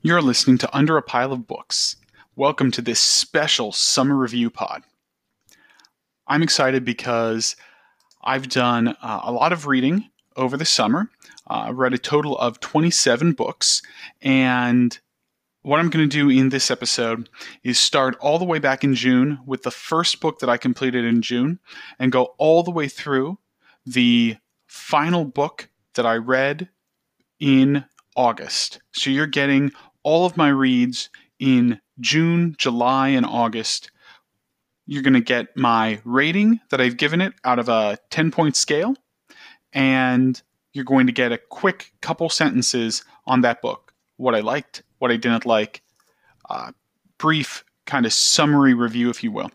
You're listening to Under a Pile of Books. Welcome to this special summer review pod. I'm excited because I've done uh, a lot of reading over the summer. Uh, I've read a total of 27 books, and what I'm going to do in this episode is start all the way back in June with the first book that I completed in June and go all the way through the final book that I read in August. So you're getting all of my reads in June, July, and August. You're going to get my rating that I've given it out of a 10 point scale, and you're going to get a quick couple sentences on that book what I liked, what I didn't like, uh, brief kind of summary review, if you will.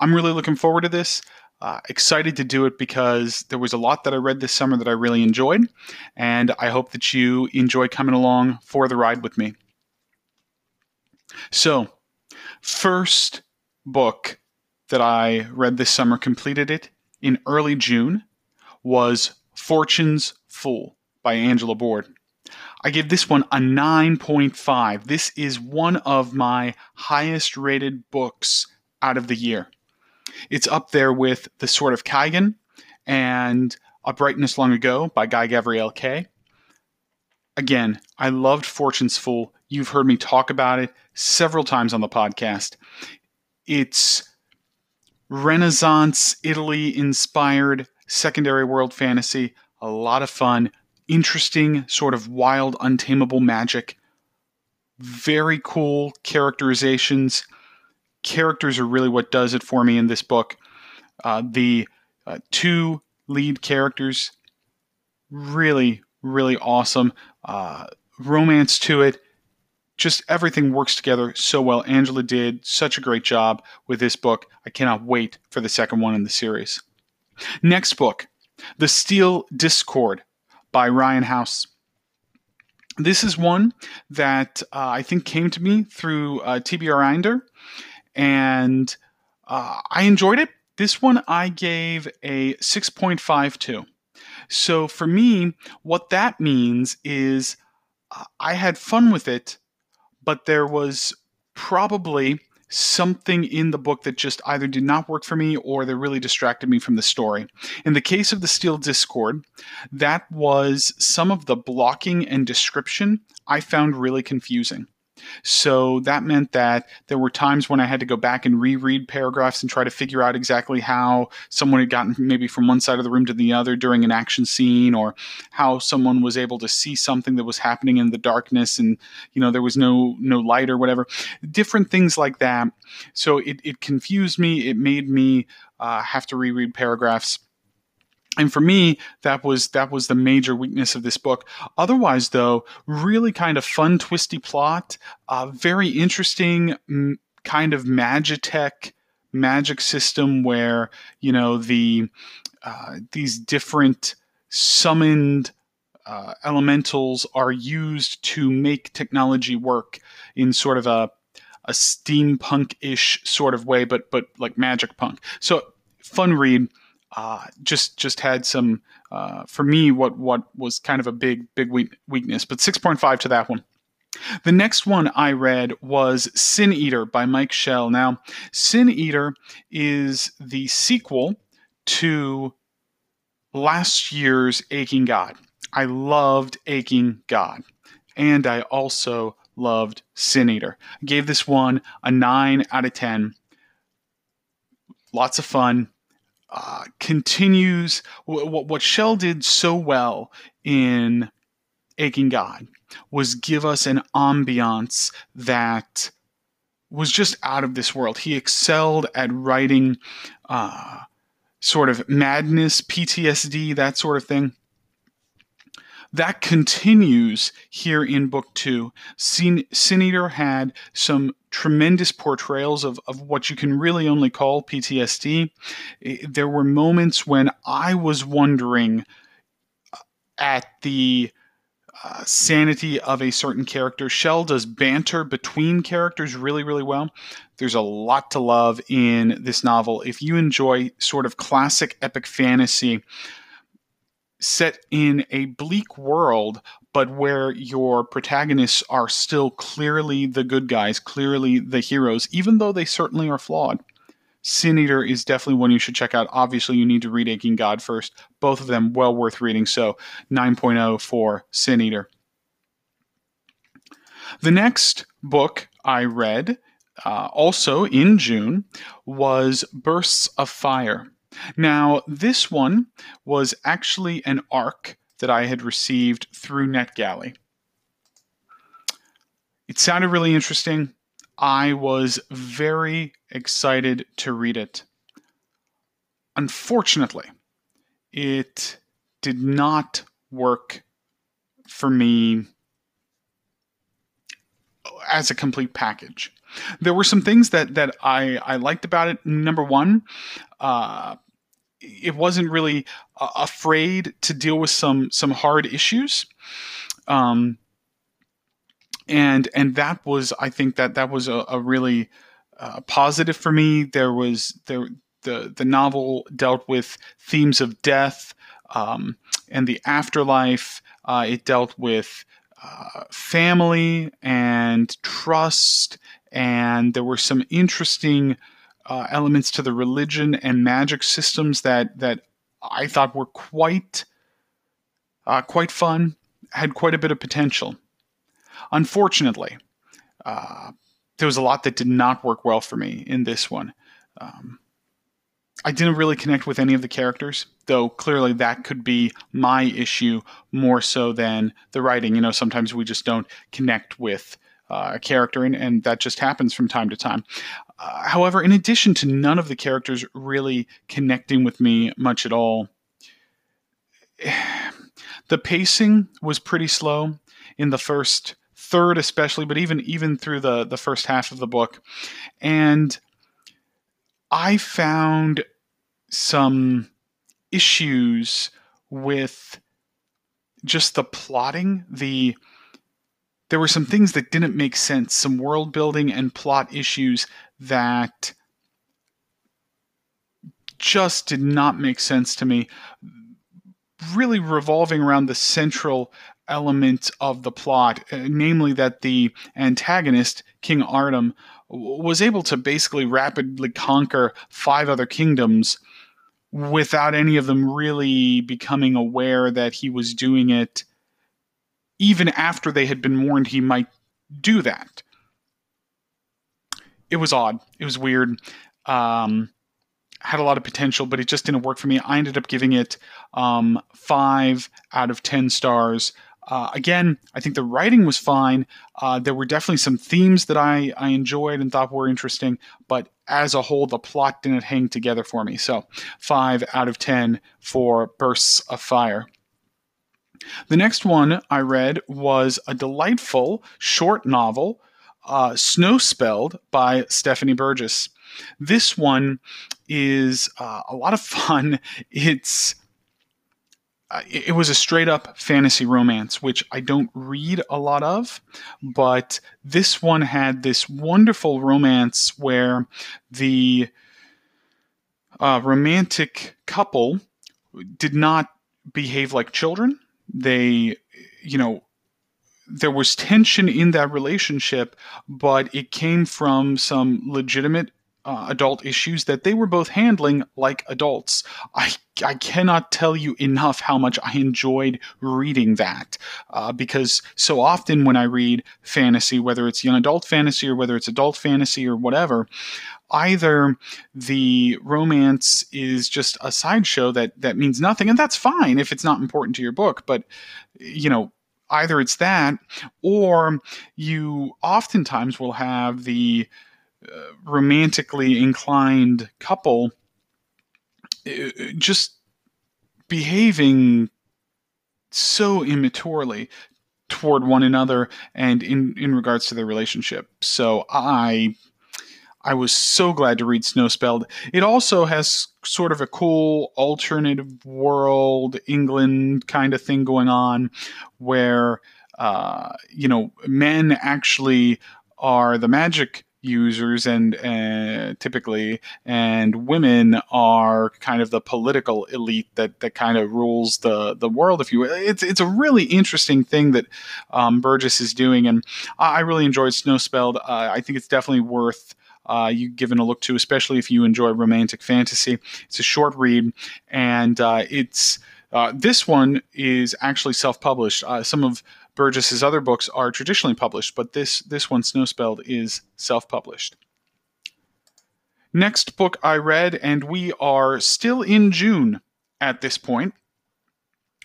I'm really looking forward to this. Uh, excited to do it because there was a lot that I read this summer that I really enjoyed, and I hope that you enjoy coming along for the ride with me. So, first book that I read this summer, completed it in early June, was Fortune's Fool by Angela Boord. I give this one a 9.5. This is one of my highest rated books out of the year. It's up there with The Sword of Kaigen and A Brightness Long Ago by Guy Gavriel Kay. Again, I loved Fortune's Fool. You've heard me talk about it several times on the podcast. It's Renaissance Italy inspired secondary world fantasy, a lot of fun, interesting, sort of wild, untamable magic, very cool characterizations. Characters are really what does it for me in this book. Uh, the uh, two lead characters, really, really awesome. Uh, romance to it just everything works together so well. Angela did such a great job with this book. I cannot wait for the second one in the series. Next book, The Steel Discord by Ryan Howse. This is one that uh, I think came to me through uh, TBR and uh, I enjoyed it. This one I gave a 6.52. So for me, what that means is uh, I had fun with it but there was probably something in the book that just either did not work for me or that really distracted me from the story. In the case of the Steel Discord, that was some of the blocking and description I found really confusing. So that meant that there were times when I had to go back and reread paragraphs and try to figure out exactly how someone had gotten maybe from one side of the room to the other during an action scene, or how someone was able to see something that was happening in the darkness and you know there was no no light or whatever. Different things like that. So it, it confused me. It made me uh, have to reread paragraphs and for me that was that was the major weakness of this book otherwise though really kind of fun twisty plot uh, very interesting m- kind of magitech magic system where you know the uh, these different summoned uh, elementals are used to make technology work in sort of a a steampunk-ish sort of way, but but like magic punk. So fun read uh, just just had some uh, for me what what was kind of a big big weakness. But six point five to that one. The next one I read was Sin Eater by Mike Shel. Now, Sin Eater is the sequel to last year's Aching God. I loved Aching God, and I also loved Sin Eater. I gave this one a 9 out of 10. Lots of fun, uh, continues what, what Shel did so well in Aching God was give us an ambiance that was just out of this world. He excelled at writing uh, sort of madness, PTSD, that sort of thing. That continues here in book two. Sin, Sin Eater had some tremendous portrayals of, of what you can really only call PTSD. There were moments when I was wondering uh, at the uh, sanity of a certain character. Shel does banter between characters really, really well. There's a lot to love in this novel. If you enjoy sort of classic epic fantasy, set in a bleak world, but where your protagonists are still clearly the good guys, clearly the heroes, even though they certainly are flawed. Sin Eater is definitely one you should check out. Obviously, you need to read Aching God first. Both of them well worth reading. So 9.0 for Sin Eater. The next book I read, uh, also in June, was Bursts of Fire. Now, this one was actually an arc that I had received through NetGalley. It sounded really interesting. I was very excited to read it. Unfortunately, it did not work for me as a complete package. There were some things that that I, I liked about it. Number one, uh, it wasn't really uh, afraid to deal with some some hard issues. Um, and and that was I think that that was a, a really uh, positive for me. There was there the the novel dealt with themes of death um, and the afterlife. Uh, it dealt with uh, family and trust, and there were some interesting uh, elements to the religion and magic systems that that I thought were quite uh, quite fun, had quite a bit of potential. Unfortunately, uh, there was a lot that did not work well for me in this one. Um, I didn't really connect with any of the characters, though clearly that could be my issue more so than the writing. You know, sometimes we just don't connect with uh, a character, and, and that just happens from time to time. Uh, however, in addition to none of the characters really connecting with me much at all, the pacing was pretty slow in the first third especially, but even even through the the first half of the book, and I found some issues with just the plotting the there were some things that didn't make sense some world building and plot issues that just did not make sense to me really revolving around the central element of the plot, uh, namely that the antagonist, King Artem, was able to basically rapidly conquer five other kingdoms without any of them really becoming aware that he was doing it, even after they had been warned he might do that. It was odd. It was weird. Um, had a lot of potential, but it just didn't work for me. I ended up giving it um, five out of 10 stars. Uh, again, I think the writing was fine. Uh, there were definitely some themes that I, I enjoyed and thought were interesting, but as a whole, the plot didn't hang together for me. So, 5 out of 10 for Bursts of Fire. The next one I read was a delightful short novel, uh, Snowspelled by Stephanie Burgis. This one is uh, a lot of fun. It's it was a straight up fantasy romance, which I don't read a lot of, but this one had this wonderful romance where the uh, romantic couple did not behave like children. They, you know, there was tension in that relationship, but it came from some legitimate uh, adult issues that they were both handling like adults. I, I cannot tell you enough how much I enjoyed reading that uh, because so often when I read fantasy, whether it's young adult fantasy or whether it's adult fantasy or whatever, either the romance is just a sideshow that that means nothing and that's fine if it's not important to your book but you know either it's that or you oftentimes will have the uh, romantically inclined couple uh, just behaving so immaturely toward one another and in in regards to their relationship. So I I was so glad to read Snowspelled. It also has sort of a cool alternative world England kind of thing going on where uh, you know men actually are the magic users and uh, typically and women are kind of the political elite that that kind of rules the the world if you will. It's it's a really interesting thing that um, Burgis is doing and I really enjoyed Snowspelled uh, I think it's definitely worth uh, you given a look to especially if you enjoy romantic fantasy. It's a short read and uh, it's uh, this one is actually self-published. Uh, some of Burgis's other books are traditionally published, but this this one, Snowspelled, is self-published. Next book I read, and we are still in June at this point.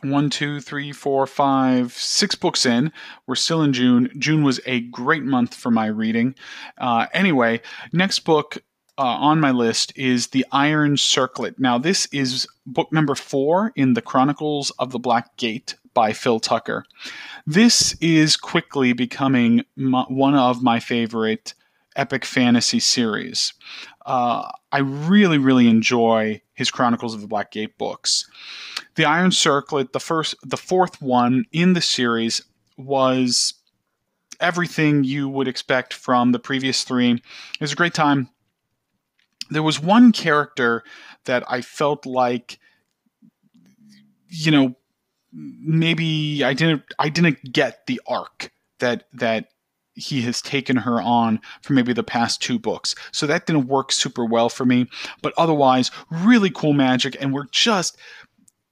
One, two, three, four, five, six books in. We're still in June. June was a great month for my reading. Uh, anyway, next book uh, on my list is The Iron Circlet. Now, this is book number four in the Chronicles of the Black Gate by Phil Tucker. This is quickly becoming my, one of my favorite epic fantasy series. Uh, I really, really enjoy his Chronicles of the Black Gate books. The Iron Circlet, the first, the fourth one in the series, was everything you would expect from the previous three. It was a great time. There was one character that I felt like, you know, maybe I didn't I didn't get the arc that that he has taken her on for maybe the past two books. So that didn't work super well for me. But otherwise, really cool magic, and we're just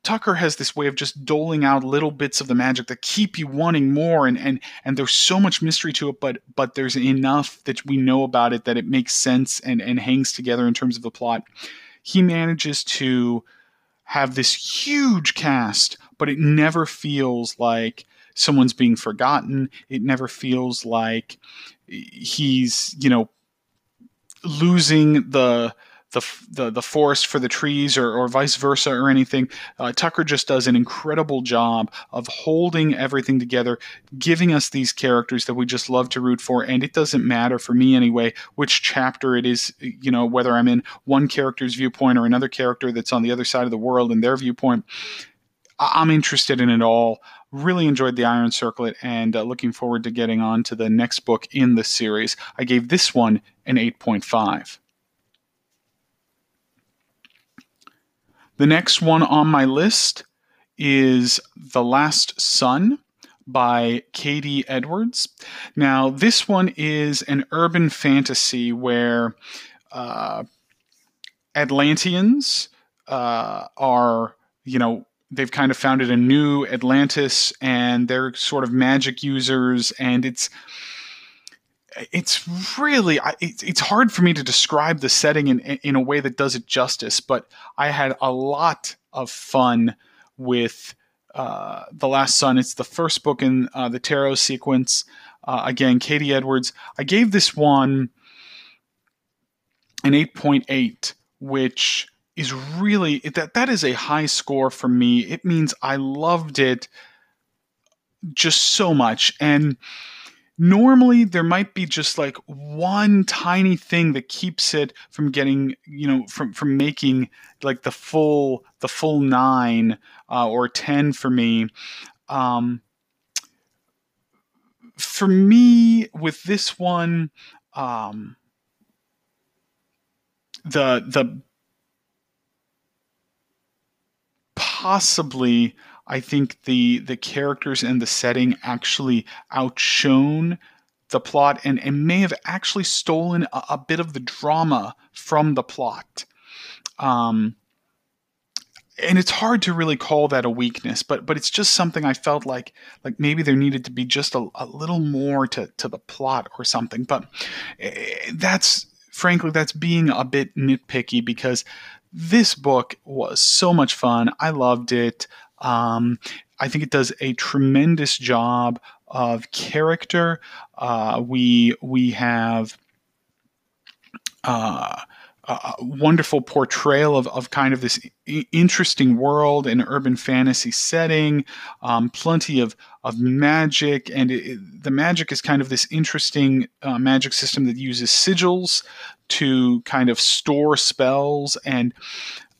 Tucker has this way of just doling out little bits of the magic that keep you wanting more and and and there's so much mystery to it but but there's enough that we know about it that it makes sense and and hangs together in terms of the plot. He manages to have this huge cast but it never feels like someone's being forgotten. It never feels like he's, you know, losing the the, the, the forest for the trees or, or vice versa or anything. Uh, Tucker just does an incredible job of holding everything together, giving us these characters that we just love to root for. And it doesn't matter for me anyway which chapter it is, you know, whether I'm in one character's viewpoint or another character that's on the other side of the world and their viewpoint. I'm interested in it all. Really enjoyed the Iron Circlet and uh, looking forward to getting on to the next book in the series. I gave this one an 8.5. The next one on my list is The Last Sun by K.D. Edwards. Now, this one is an urban fantasy where uh, Atlanteans uh, are, you know, they've kind of founded a new Atlantis and they're sort of magic users and it's it's really it's hard for me to describe the setting in in a way that does it justice but I had a lot of fun with uh, the last sun it's the first book in uh, the tarot sequence. Uh, again K.D. Edwards. I gave this one an 8.8 which is really that that is a high score for me. It means I loved it just so much. And normally there might be just like one tiny thing that keeps it from getting you know from from making like the full the full nine uh, or 10 for me. Um for me with this one um the the possibly I think the the characters and the setting actually outshone the plot and, and may have actually stolen a, a bit of the drama from the plot. Um, and it's hard to really call that a weakness, but but it's just something I felt like like maybe there needed to be just a, a little more to, to the plot or something. But eh, that's frankly that's being a bit nitpicky because this book was so much fun. I loved it. Um, I think it does a tremendous job of character. Uh, we we have uh, a wonderful portrayal of, of kind of this interesting world and urban fantasy setting. Um, plenty of of magic, and it, the magic is kind of this interesting uh, magic system that uses sigils to kind of store spells and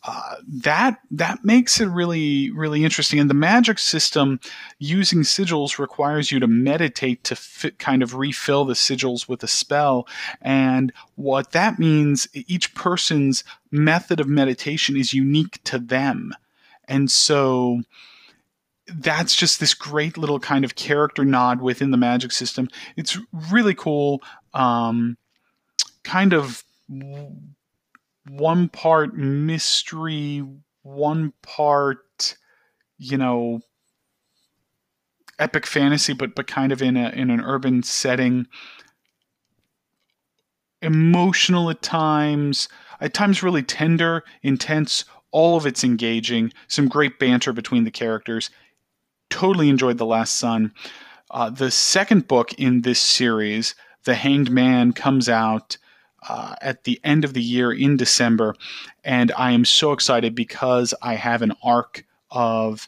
uh, that that makes it really really interesting. And the magic system using sigils requires you to meditate to fit, kind of refill the sigils with a spell. And what that means, each person's method of meditation is unique to them, and so that's just this great little kind of character nod within the magic system. It's really cool. Um, kind of one part mystery, one part, you know, epic fantasy, but but kind of in a in an urban setting. Emotional at times, at times really tender, intense. All of it's engaging. Some great banter between the characters. Totally enjoyed The Last Sun. Uh, the second book in this series, The Hanged Man, comes out uh, at the end of the year in December. And I am so excited because I have an arc of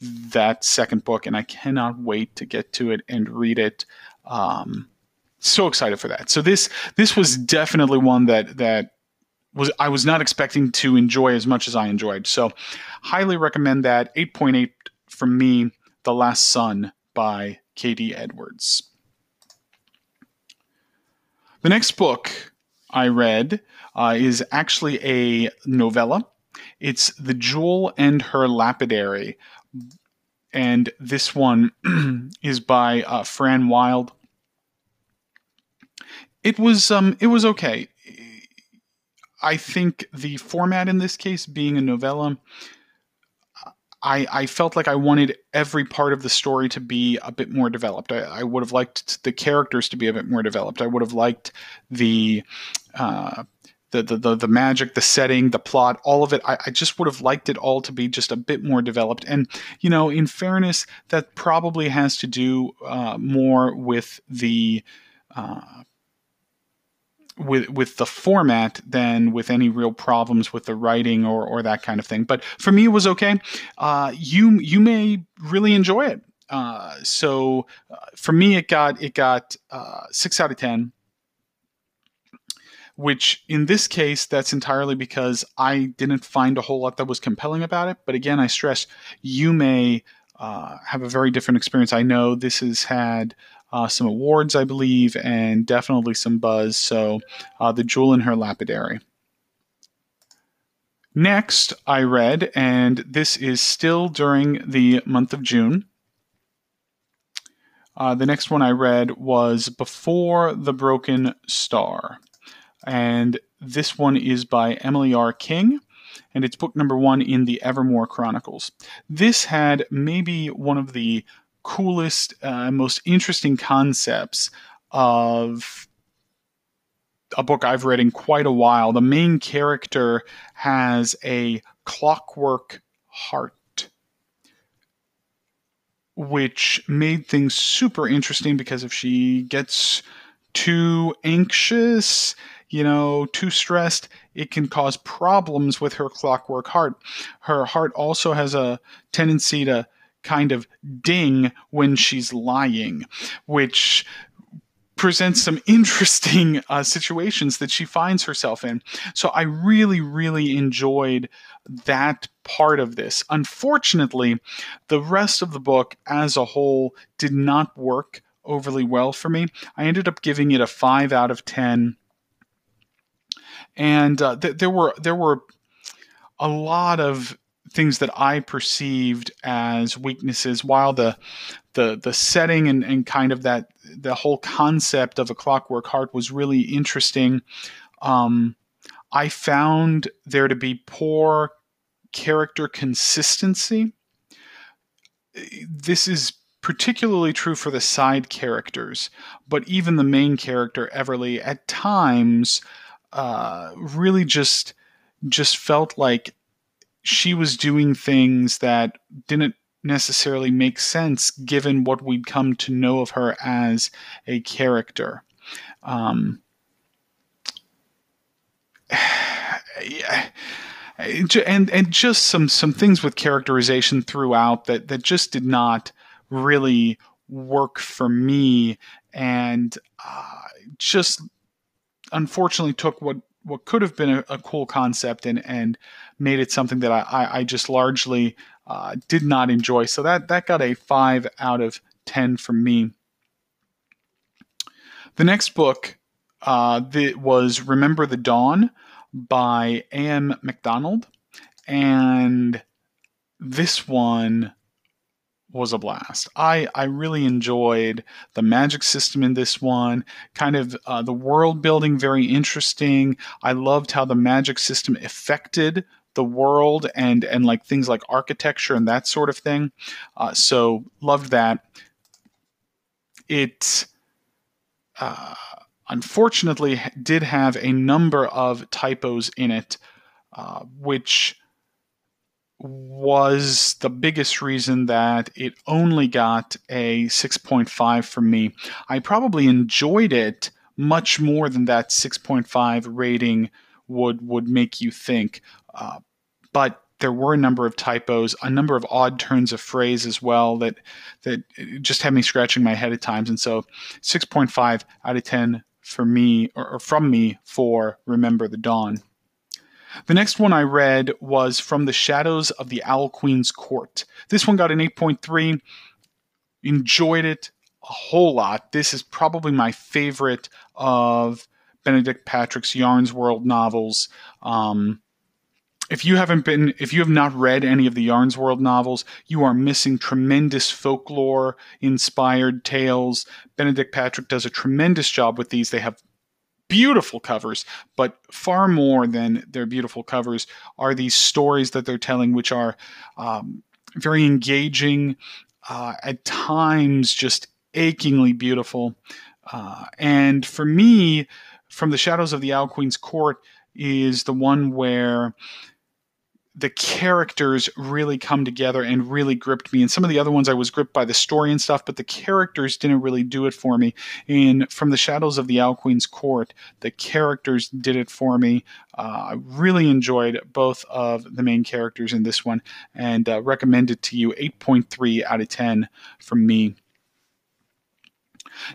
that second book, and I cannot wait to get to it and read it. Um, so excited for that. So this this was definitely one that that was I was not expecting to enjoy as much as I enjoyed. So highly recommend that. 8.8 from me, The Last Sun by K.D. Edwards. The next book I read uh, is actually a novella. It's The Jewel and Her Lapidary. And this one is by uh, Fran Wilde. It was um, it was okay. I think the format in this case, being a novella, I, I felt like I wanted every part of the story to be a bit more developed. I, I would have liked the characters to be a bit more developed. I would have liked the uh, the, the, the, the magic, the setting, the plot, all of it. I, I, just would have liked it all to be just a bit more developed. And, you know, in fairness, that probably has to do uh, more with the. Uh, with with the format than with any real problems with the writing or or that kind of thing. But for me, it was okay. Uh, you you may really enjoy it. Uh, so uh, for me, it got it got six out of ten. Which in this case, that's entirely because I didn't find a whole lot that was compelling about it. But again, I stress you may uh, have a very different experience. I know this has had uh, some awards, I believe, and definitely some buzz. So, uh, The Jewel in Her Lapidary. Next, I read, and this is still during the month of June. Uh, the next one I read was Before the Broken Star. And this one is by Emily R. King, and it's book number one in the Evermore Chronicles. This had maybe one of the coolest, uh, most interesting concepts of a book I've read in quite a while. The main character has a clockwork heart, which made things super interesting because if she gets too anxious, you know, too stressed, it can cause problems with her clockwork heart. Her heart also has a tendency to kind of ding when she's lying, which presents some interesting uh, situations that she finds herself in. So I really, really enjoyed that part of this. Unfortunately, the rest of the book as a whole did not work overly well for me. I ended up giving it a 5 out of 10. And uh, th- there were there were a lot of things that I perceived as weaknesses, while the the the setting and, and kind of that the whole concept of a clockwork heart was really interesting. Um, I found there to be poor character consistency. This is particularly true for the side characters, but even the main character, Everly, at times uh, really just just felt like she was doing things that didn't necessarily make sense given what we'd come to know of her as a character. Um, yeah, and and just some some things with characterization throughout that that just did not really work for me, and uh, just unfortunately took what what could have been a, a, cool concept and and made it something that I, I, I just largely uh, did not enjoy. So that that got a five out of ten from me. The next book uh, that was Remember the Dawn by A.M. McDonald, and this one was a blast. I, I really enjoyed the magic system in this one, kind of uh, the world building, very interesting. I loved how the magic system affected the world and and like things like architecture and that sort of thing. Uh, so loved that. It uh, unfortunately did have a number of typos in it, uh, which was the biggest reason that it only got a 6.5 from me. I probably enjoyed it much more than that 6.5 rating would would make you think. Uh, but there were a number of typos, a number of odd turns of phrase as well that that just had me scratching my head at times. And so, 6.5 out of 10 for me or, or from me for Remember the Dawn. The next one I read was From the Shadows of the Owl Queen's Court. This one got an 8.3. Enjoyed it a whole lot. This is probably my favorite of Benedict Patrick's Yarnsworld novels. Um, if you haven't been, if you have not read any of the Yarnsworld novels, you are missing tremendous folklore inspired tales. Benedict Patrick does a tremendous job with these. They have beautiful covers, but far more than their beautiful covers are these stories that they're telling, which are um, very engaging, uh, at times just achingly beautiful. Uh, and for me, from the Shadows of the Owl Queen's Court is the one where the characters really come together and really gripped me. And some of the other ones I was gripped by the story and stuff, but the characters didn't really do it for me. And from the Shadows of the Owl Queen's Court, the characters did it for me. Uh, I really enjoyed both of the main characters in this one and uh, recommend it to you. 8.3 out of 10 from me.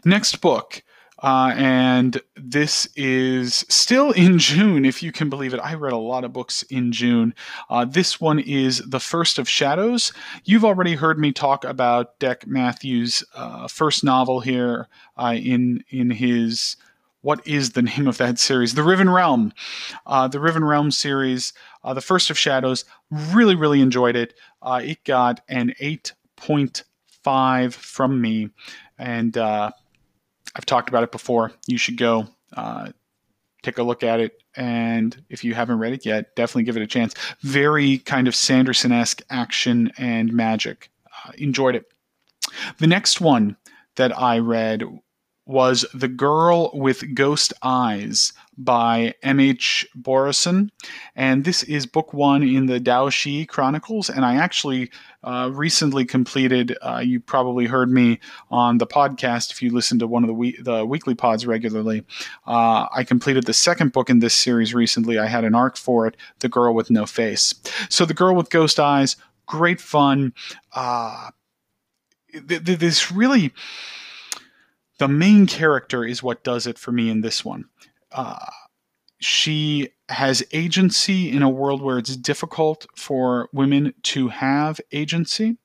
Next book uh, and this is still in June, if you can believe it. I read a lot of books in June. Uh, this one is The First of Shadows. You've already heard me talk about Deck Matthews' uh, first novel here uh, in, in his. What is the name of that series? The Riven Realm. Uh, the Riven Realm series, uh, The First of Shadows. Really, really enjoyed it. it got an 8.5 from me. And I've talked about it before. You should go uh, take a look at it. And if you haven't read it yet, definitely give it a chance. Very kind of Sanderson esque action and magic. Uh, enjoyed it. The next one that I read was The Girl with Ghost Eyes by M.H. Boroson. And this is book one in the Dao Shi Chronicles. And I actually uh, recently completed, uh, you probably heard me on the podcast if you listen to one of the, we- the weekly pods regularly. Uh, I completed the second book in this series recently. I had an arc for it, The Girl with No Face. So, The Girl with Ghost Eyes, great fun. Uh, th- th- this really the main character is what does it for me in this one. Uh, she has agency in a world where it's difficult for women to have agency.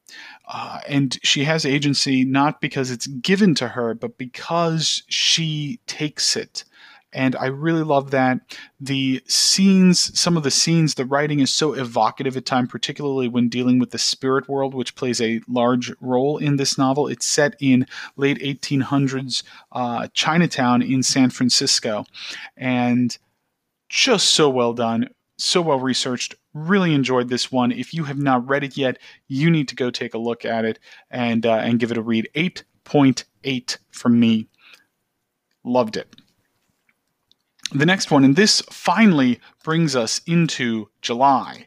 Uh, and she has agency not because it's given to her, but because she takes it and I really love that. The scenes, some of the scenes, the writing is so evocative at time, particularly when dealing with the spirit world, which plays a large role in this novel. It's set in late 1800s uh, Chinatown in San Francisco, and just so well done, so well researched. Really enjoyed this one. If you have not read it yet, you need to go take a look at it and uh, and give it a read. 8.8 from me. Loved it the next one, and this finally brings us into July.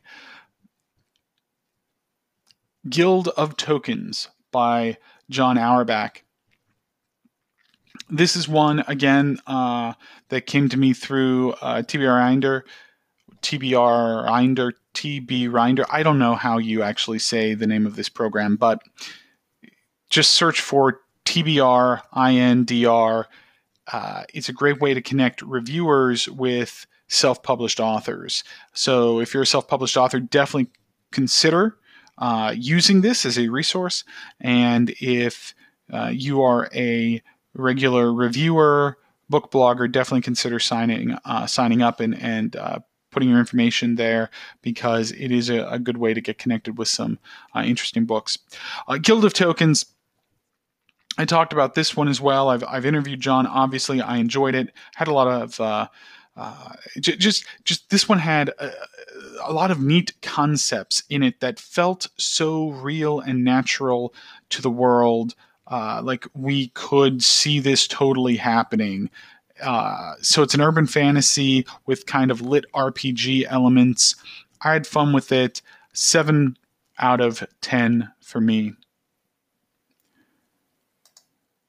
Guild of Tokens by John Auerbach. This is one, again, uh, that came to me through uh, TBR Rinder, TBR Rinder, TB Rinder. I don't know how you actually say the name of this program, but just search for TBR INDR uh, it's a great way to connect reviewers with self published authors. So if you're a self published author, definitely consider uh, using this as a resource. And if uh, you are a regular reviewer, book blogger, definitely consider signing uh, signing up and and uh, putting your information there because it is a, a, good way to get connected with some uh, interesting books. Guild of Tokens. I talked about this one as well. I've, I've interviewed John. Obviously, I enjoyed it. Had a lot of uh, uh, just just this one had a, a, lot of neat concepts in it that felt so real and natural to the world. Uh, like we could see this totally happening. Uh, so it's an urban fantasy with kind of lit RPG elements. I had fun with it. Seven out of ten for me.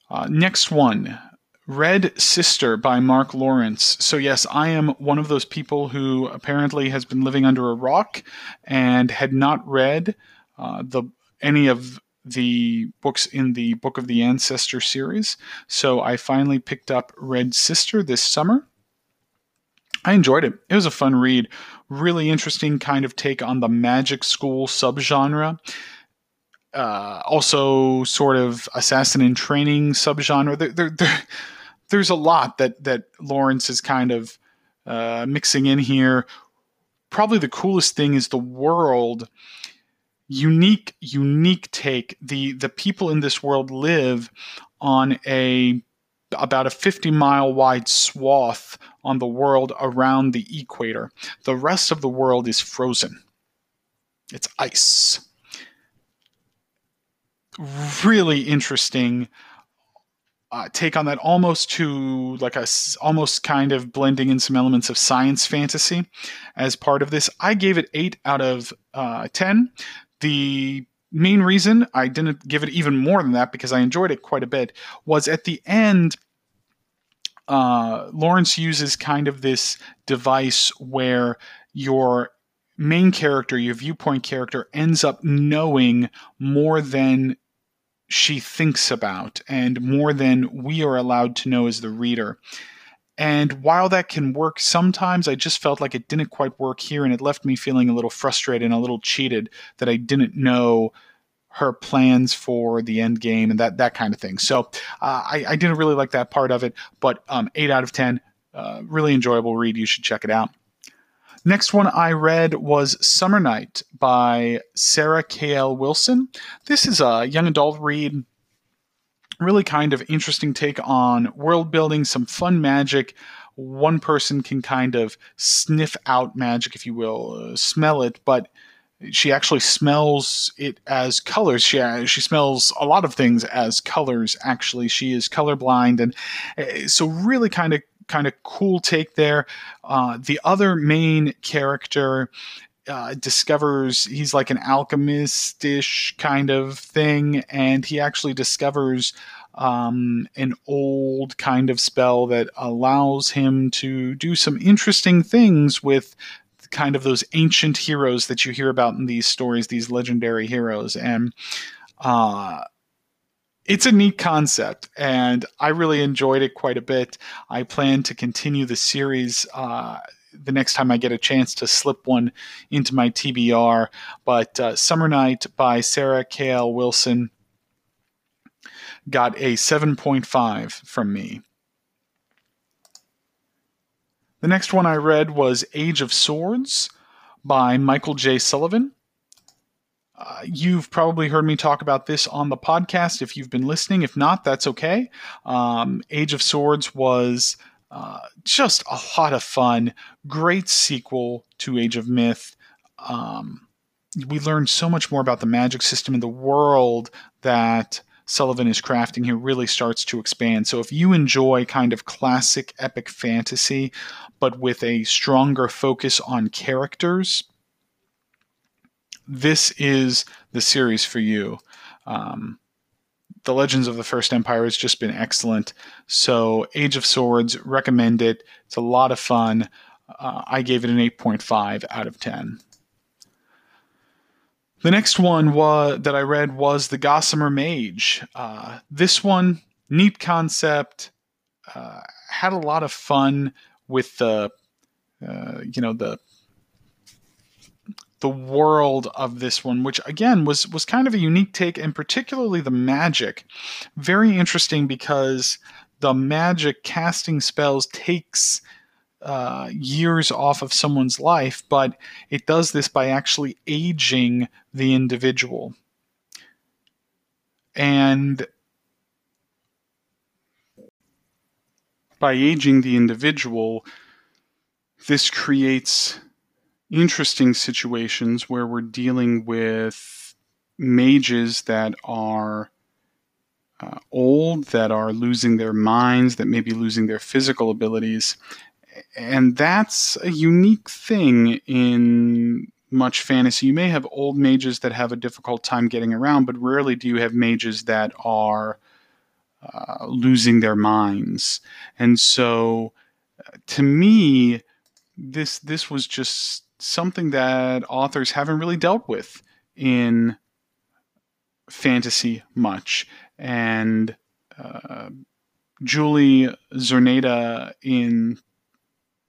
Uh, next one, Red Sister by Mark Lawrence. So, yes, I am one of those people who apparently has been living under a rock and had not read uh, the any of the books in the Book of the Ancestor series. So, I finally picked up Red Sister this summer. I enjoyed it. It was a fun read. Really interesting kind of take on the magic school subgenre. Uh, also, sort of assassin in training subgenre. There, there, there, there's a lot that that Lawrence is kind of uh, mixing in here. Probably the coolest thing is the world. Unique, unique take. The the people in this world live on a about a 50 mile wide swath on the world around the equator. The rest of the world is frozen. It's ice. Really interesting uh, take on that almost to like a almost kind of blending in some elements of science fantasy as part of this. I gave it eight out of uh, ten. The main reason I didn't give it even more than that because I enjoyed it quite a bit was at the end. Uh, Lawrence uses kind of this device where your main character, your viewpoint character, ends up knowing more than she thinks about and more than we are allowed to know as the reader. And while that can work sometimes, I just felt like it didn't quite work here, and it left me feeling a little frustrated and a little cheated that I didn't know her plans for the end game and that that kind of thing. So uh, I, I, didn't really like that part of it, but um, eight out of ten, uh, really enjoyable read. You should check it out. Next one I read was Summer Night by Sarah K.L. Wilson. This is a young adult read, really kind of interesting take on world building, some fun magic. One person can kind of sniff out magic, if you will, uh, smell it, but she actually smells it as colors. She uh, she smells a lot of things as colors. Actually, she is colorblind, and uh, so really kind of kind of cool take there. Uh, the other main character uh, discovers he's like an alchemist-ish kind of thing, and he actually discovers um, an old kind of spell that allows him to do some interesting things with kind of those ancient heroes that you hear about in these stories, these legendary heroes, and uh, it's a neat concept, and I really enjoyed it quite a bit. I plan to continue the series uh, the next time I get a chance to slip one into my TBR. But uh, Summer Night by Sarah K.L. Wilson got a 7.5 from me. The next one I read was Age of Swords by Michael J. Sullivan. Uh, you've probably heard me talk about this on the podcast if you've been listening. If not, that's okay. Um, Age of Swords was uh, just a lot of fun. Great sequel to Age of Myth. Um, we learned so much more about the magic system in the world that Sullivan is crafting here really starts to expand. So if you enjoy kind of classic epic fantasy, but with a stronger focus on characters, this is the series for you. Um, the Legends of the First Empire has just been excellent. So, Age of Swords, recommend it. It's a lot of fun. Uh, I gave it an 8.5 out of 10. The next one was, that I read was The Gossamer Mage. Uh, this one, neat concept, uh, had a lot of fun with the uh, you know the the world of this one, which again was was kind of a unique take, and particularly the magic, very interesting because the magic casting spells takes uh, years off of someone's life, but it does this by actually aging the individual. And by aging the individual, this creates interesting situations where we're dealing with mages that are uh, old, that are losing their minds, that may be losing their physical abilities. And that's a unique thing in much fantasy. You may have old mages that have a difficult time getting around, but rarely do you have mages that are uh, losing their minds. And so, uh, to me, this this was just something that authors haven't really dealt with in fantasy much. And uh, Julie Czerneda in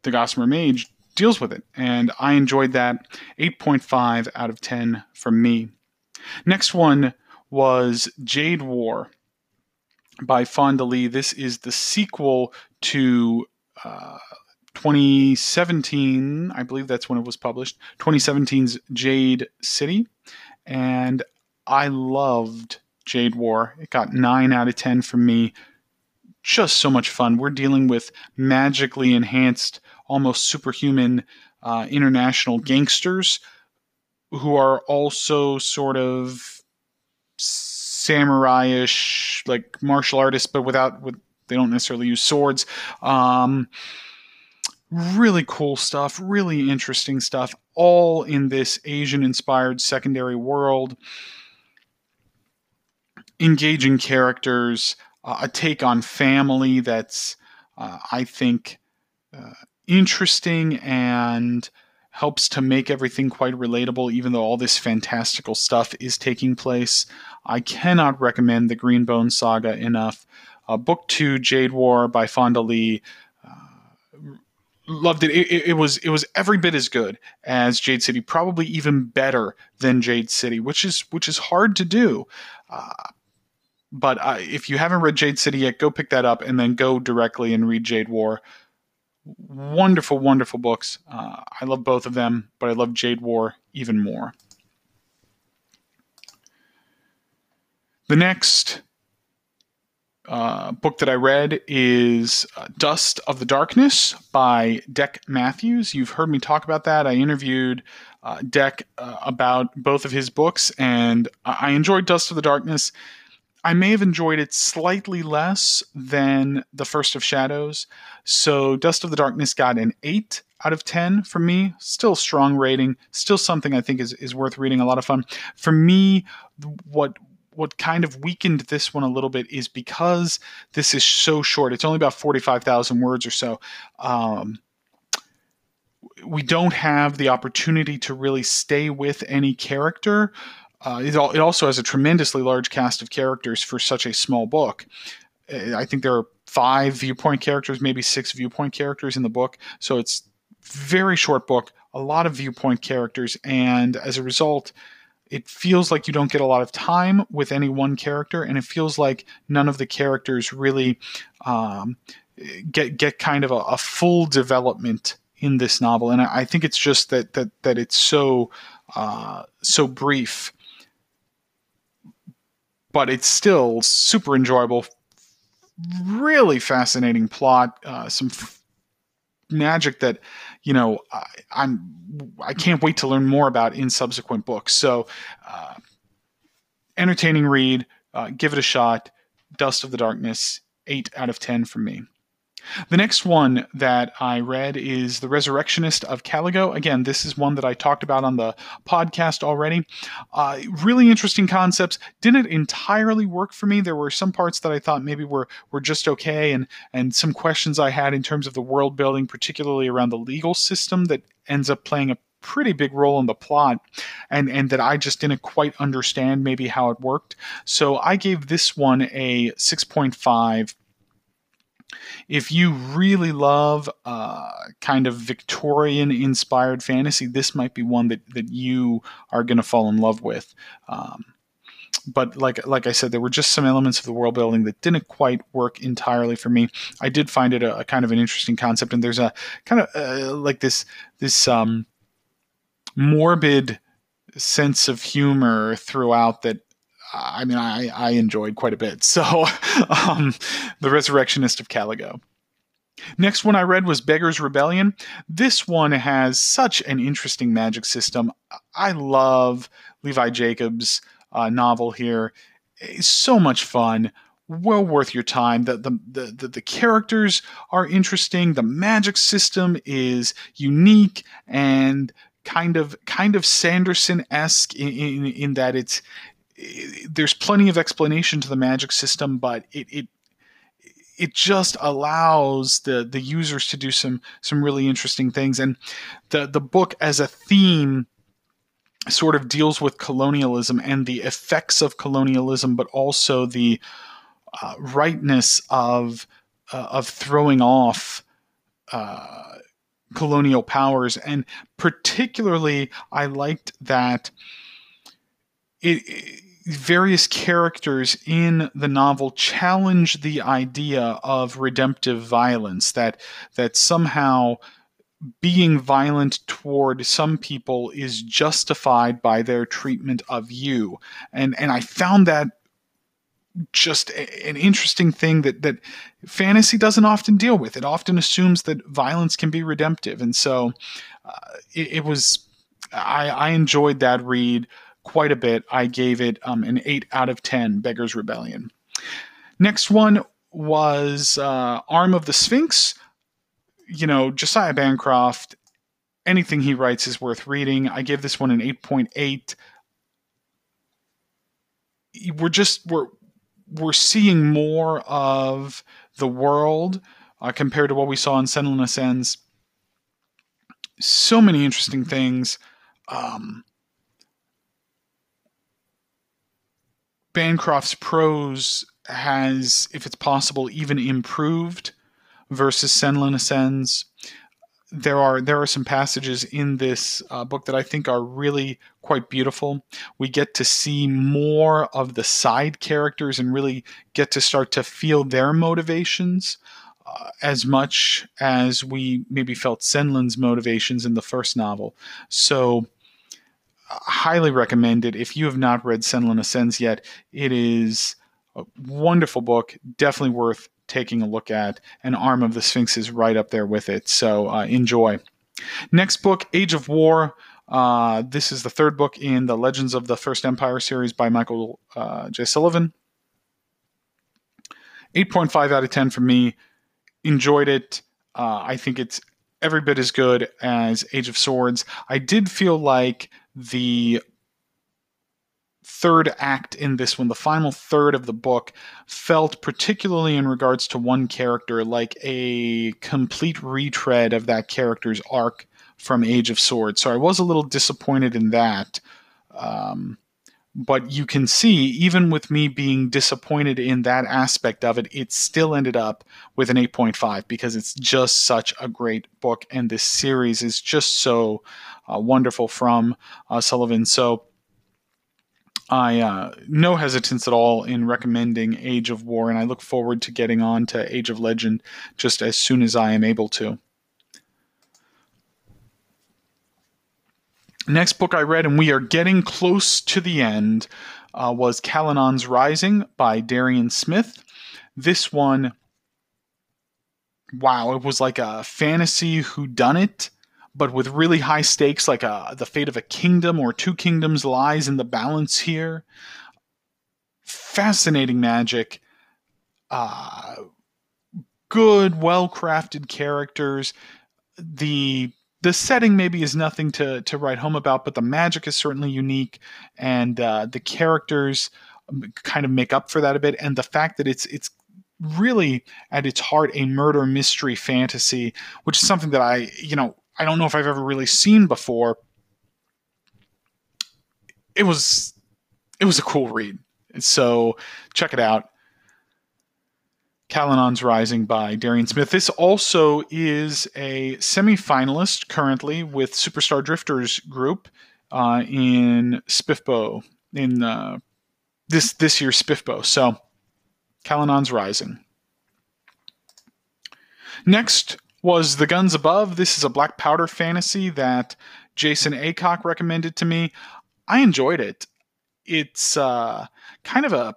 The Gossamer Mage deals with it. And I enjoyed that. 8.5 out of 10 from me. Next one was Jade War by Fonda Lee. This is the sequel to uh, 2017, I believe that's when it was published, 2017's Jade City. And I loved Jade War. It got 9 out of 10 from me. Just so much fun. We're dealing with magically enhanced, almost superhuman uh, international gangsters who are also sort of samurai-ish, like martial artists, but without with they don't necessarily use swords. Um, really cool stuff, really interesting stuff, all in this Asian inspired secondary world. Engaging characters, uh, a take on family that's, uh, I think, uh, interesting and helps to make everything quite relatable, even though all this fantastical stuff is taking place. I cannot recommend the Greenbone Saga enough. Uh, book two, Jade War by Fonda Lee loved it. It, it. was it was every bit as good as Jade City, probably even better than Jade City, which is which is hard to do. Uh, but uh, if you haven't read Jade City yet, go pick that up and then go directly and read Jade War. Wonderful, wonderful books. Uh, I love both of them, but I love Jade War even more. The next uh, book that I read is uh, Dust of the Darkness by Deck Matthews. You've heard me talk about that. I interviewed uh, Deck uh, about both of his books, and I enjoyed Dust of the Darkness. I may have enjoyed it slightly less than The First of Shadows. So, Dust of the Darkness got an 8 out of 10 from me. Still strong rating. Still something I think is, is worth reading. A lot of fun. For me, what what kind of weakened this one a little bit is because this is so short. It's only about 45,000 words or so. Um, we don't have the opportunity to really stay with any character. Uh, it, it, also has a tremendously large cast of characters for such a small book. I think there are five viewpoint characters, maybe six viewpoint characters in the book. So it's very short book, a lot of viewpoint characters, and as a result, it feels like you don't get a lot of time with any one character, and it feels like none of the characters really um, get get kind of a, a, full development in this novel. And I, I, think it's just that that that it's so uh, so brief, but it's still super enjoyable. Really fascinating plot, uh, some magic that you know I, I'm I can't wait to learn more about in subsequent books. So, uh, entertaining read. Uh, give it a shot. Dust of the Darkness, eight out of ten from me. The next one that I read is The Resurrectionist of Caligo. Again, this is one that I talked about on the podcast already. Uh, really interesting concepts. Didn't entirely work for me. There were some parts that I thought maybe were were just okay, and and some questions I had in terms of the world building, particularly around the legal system that ends up playing a pretty big role in the plot and and that I just didn't quite understand maybe how it worked. So I gave this one a 6.5 if you really love uh, kind of Victorian inspired fantasy, this might be one that, that you are going to fall in love with. Um, but like like I said, there were just some elements of the world building that didn't quite work entirely for me. I did find it a, a kind of an interesting concept, and there's a kind of uh, like this this um, morbid sense of humor throughout that. I mean, I, I enjoyed quite a bit. So, um, the Resurrectionist of Caligo. Next one I read was Beggar's Rebellion. This one has such an interesting magic system. I love Levi Jacobs' uh, novel here. It's so much fun. Well worth your time. The, the, the, the, characters are interesting. The magic system is unique and kind of kind of Sanderson esque in, in, in that it's there's plenty of explanation to the magic system, but it, it it just allows the the users to do some some really interesting things. And the the book as a theme sort of deals with colonialism and the effects of colonialism, but also the uh, rightness of uh, of throwing off uh, colonial powers, and particularly, I liked that it, various characters in the novel challenge the idea of redemptive violence that that somehow being violent toward some people is justified by their treatment of you. And and i found that just a, an interesting thing that that fantasy doesn't often deal with. It often assumes that violence can be redemptive. And so uh, it, it, was I, I enjoyed that read quite a bit i gave it um, an 8 out of 10 beggars rebellion next one was uh, arm of the sphinx you know, Josiah Bancroft, anything he writes is worth reading. I give this one an 8.8. We're just we're we're seeing more of the world uh, compared to what we saw in Senlin Ascends. So many interesting things. Um, Bancroft's prose has, if it's possible, even improved versus Senlin Ascends. There are there are some passages in this uh, book that I think are really quite beautiful. We get to see more of the side characters and really get to start to feel their motivations uh, as much as we maybe felt Senlin's motivations in the first novel. So highly recommend it. If you have not read Senlin Ascends yet, it is a wonderful book, definitely worth taking a look at, and Arm of the Sphinx is right up there with it. So uh, enjoy. Next book, Age of War. Uh, this is the third book in the Legends of the First Empire series by Michael uh, J. Sullivan. 8.5 out of 10 for me. Enjoyed it. Uh, I think it's every bit as good as Age of Swords. I did feel like the third act in this one, the final third of the book, felt particularly in regards to one character like a complete retread of that character's arc from Age of Swords. So I was a little disappointed in that. Um, but you can see, even with me being disappointed in that aspect of it, it still ended up with an 8.5 because it's just such a great book, and this series is just so uh, wonderful from uh, Sullivan. So I uh, no hesitance at all in recommending Age of War, and I look forward to getting on to Age of Legend just as soon as I am able to. Next book I read, and we are getting close to the end, uh, was Calanon's Rising by Darian Smith. This one, wow, it was like a fantasy whodunit but with really high stakes, like a, uh, the fate of a kingdom or two kingdoms lies in the balance here. Fascinating magic. Uh, good, well crafted characters. The the setting maybe is nothing to to write home about, but the magic is certainly unique, and uh, the characters um, kind of make up for that a bit. And the fact that it's it's really at its heart a murder mystery fantasy, which is something that I you know I don't know if I've ever really seen before. It was it was a cool read. So check it out. Calanon's Rising by Darian Smith. This also is a semi-finalist currently with Superstar Drifters group uh, in SPFBO in uh, this this year's SPFBO. So, Calanon's Rising. Next was The Guns Above. This is a black powder fantasy that Jason Aycock recommended to me. I enjoyed it. It's uh, kind of a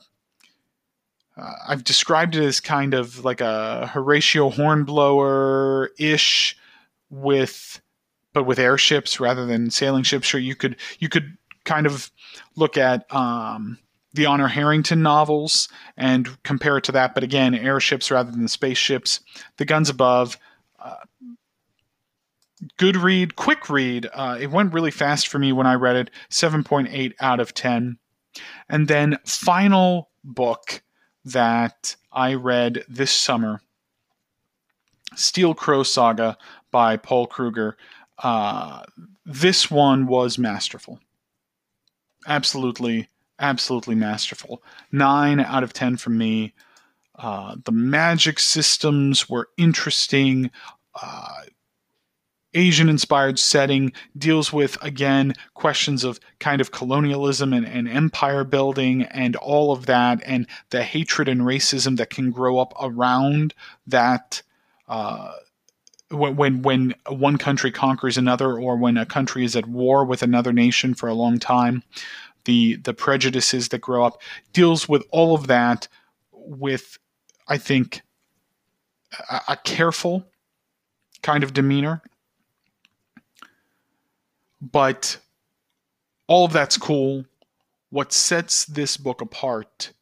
uh, I've described it as kind of like a Horatio Hornblower ish with but with airships rather than sailing ships. Sure, you could you could kind of look at um, the Honor Harrington novels and compare it to that. But again, airships rather than spaceships. The Guns Above. Uh, good read, quick read. Uh, it went really fast for me when I read it. 7.8 out of 10. And then final book that I read this summer Steel Crow Saga by Paul Krueger. Uh, this one was masterful. Absolutely, absolutely masterful. Nine out of 10 from me. Uh, the magic systems were interesting. Uh, Asian inspired setting deals with, again, questions of kind of colonialism and, and, empire building and all of that, and the hatred and racism that can grow up around that. Uh, when, when one country conquers another, or when a country is at war with another nation for a long time, the the prejudices that grow up deals with all of that with, I think, a, a careful kind of demeanor but all of that's cool. What sets this book apart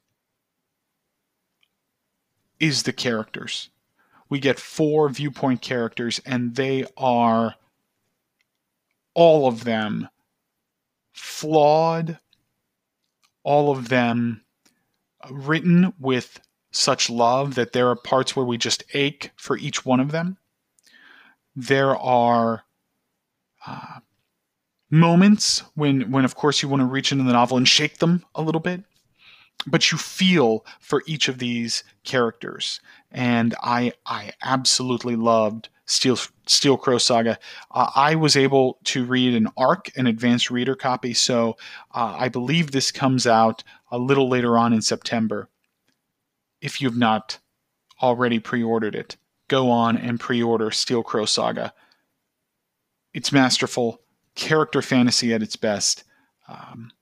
is the characters. We get four viewpoint characters, and they are all of them flawed, all of them written with such love that there are parts where we just ache for each one of them. There are uh, moments when when of course you want to reach into the novel and shake them a little bit but you feel for each of these characters. And i i absolutely loved steel steel crow saga. Uh, i was able to read an arc an advanced reader copy so uh, i believe this comes out a little later on in september. If you've not already pre-ordered it go on and pre-order steel crow saga. It's masterful character fantasy at its best. Um,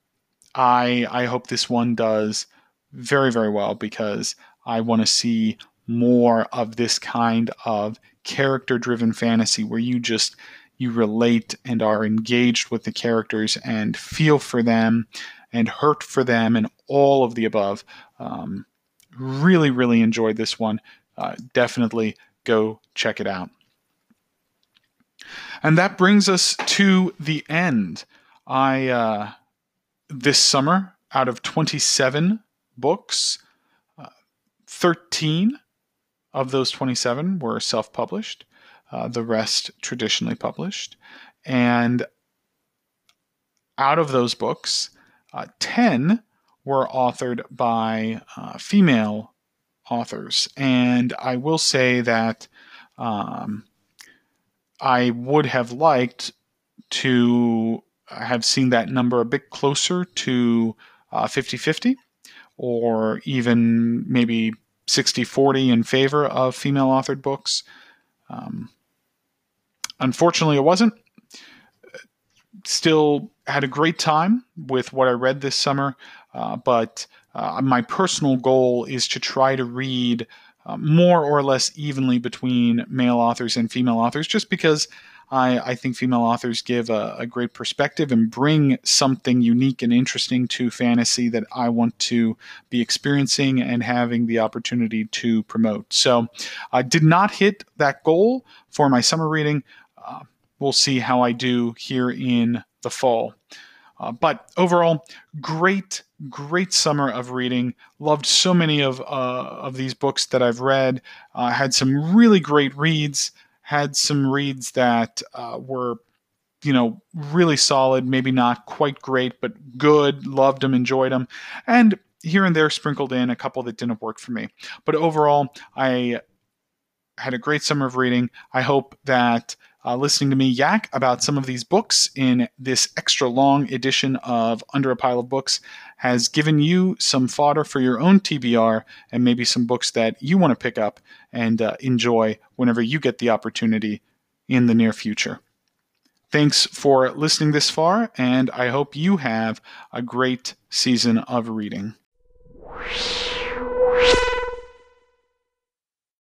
I I hope this one does very very well because I want to see more of this kind of character driven fantasy where you just you relate and are engaged with the characters and feel for them and hurt for them and all of the above. Um, really, really enjoyed this one. Uh, definitely go check it out. And that brings us to the end. I uh, this summer, out of 27 books, uh, 13 of those 27 were self-published. Uh, the rest traditionally published, and out of those books, uh, 10 were authored by uh, female authors. And I will say that um, I would have liked to have seen that number a bit closer to uh, 50 uh, 50 or even maybe 60 40 in favor of female authored books. Um, unfortunately, it wasn't. Still had a great time with what I read this summer, uh, but uh, my personal goal is to try to read uh, more or less evenly between male authors and female authors, just because I, I think female authors give a, a, great perspective and bring something unique and interesting to fantasy that I want to be experiencing and having the opportunity to promote. So I did not hit that goal for my summer reading. Uh, we'll see how I do here in the fall. Uh, but overall, great, great summer of reading. Loved so many of uh, of these books that I've read. Uh, had some really great reads. Had some reads that uh, were, you know, really solid. Maybe not quite great, but good. Loved them, enjoyed them, and here and there sprinkled in a couple that didn't work for me. But overall, I had a great summer of reading. I hope that uh, listening to me yak about some of these books in this extra long edition of Under a Pile of Books has given you some fodder for your own TBR and maybe some books that you want to pick up and uh, enjoy whenever you get the opportunity in the near future. Thanks for listening this far, and I hope you have a great season of reading.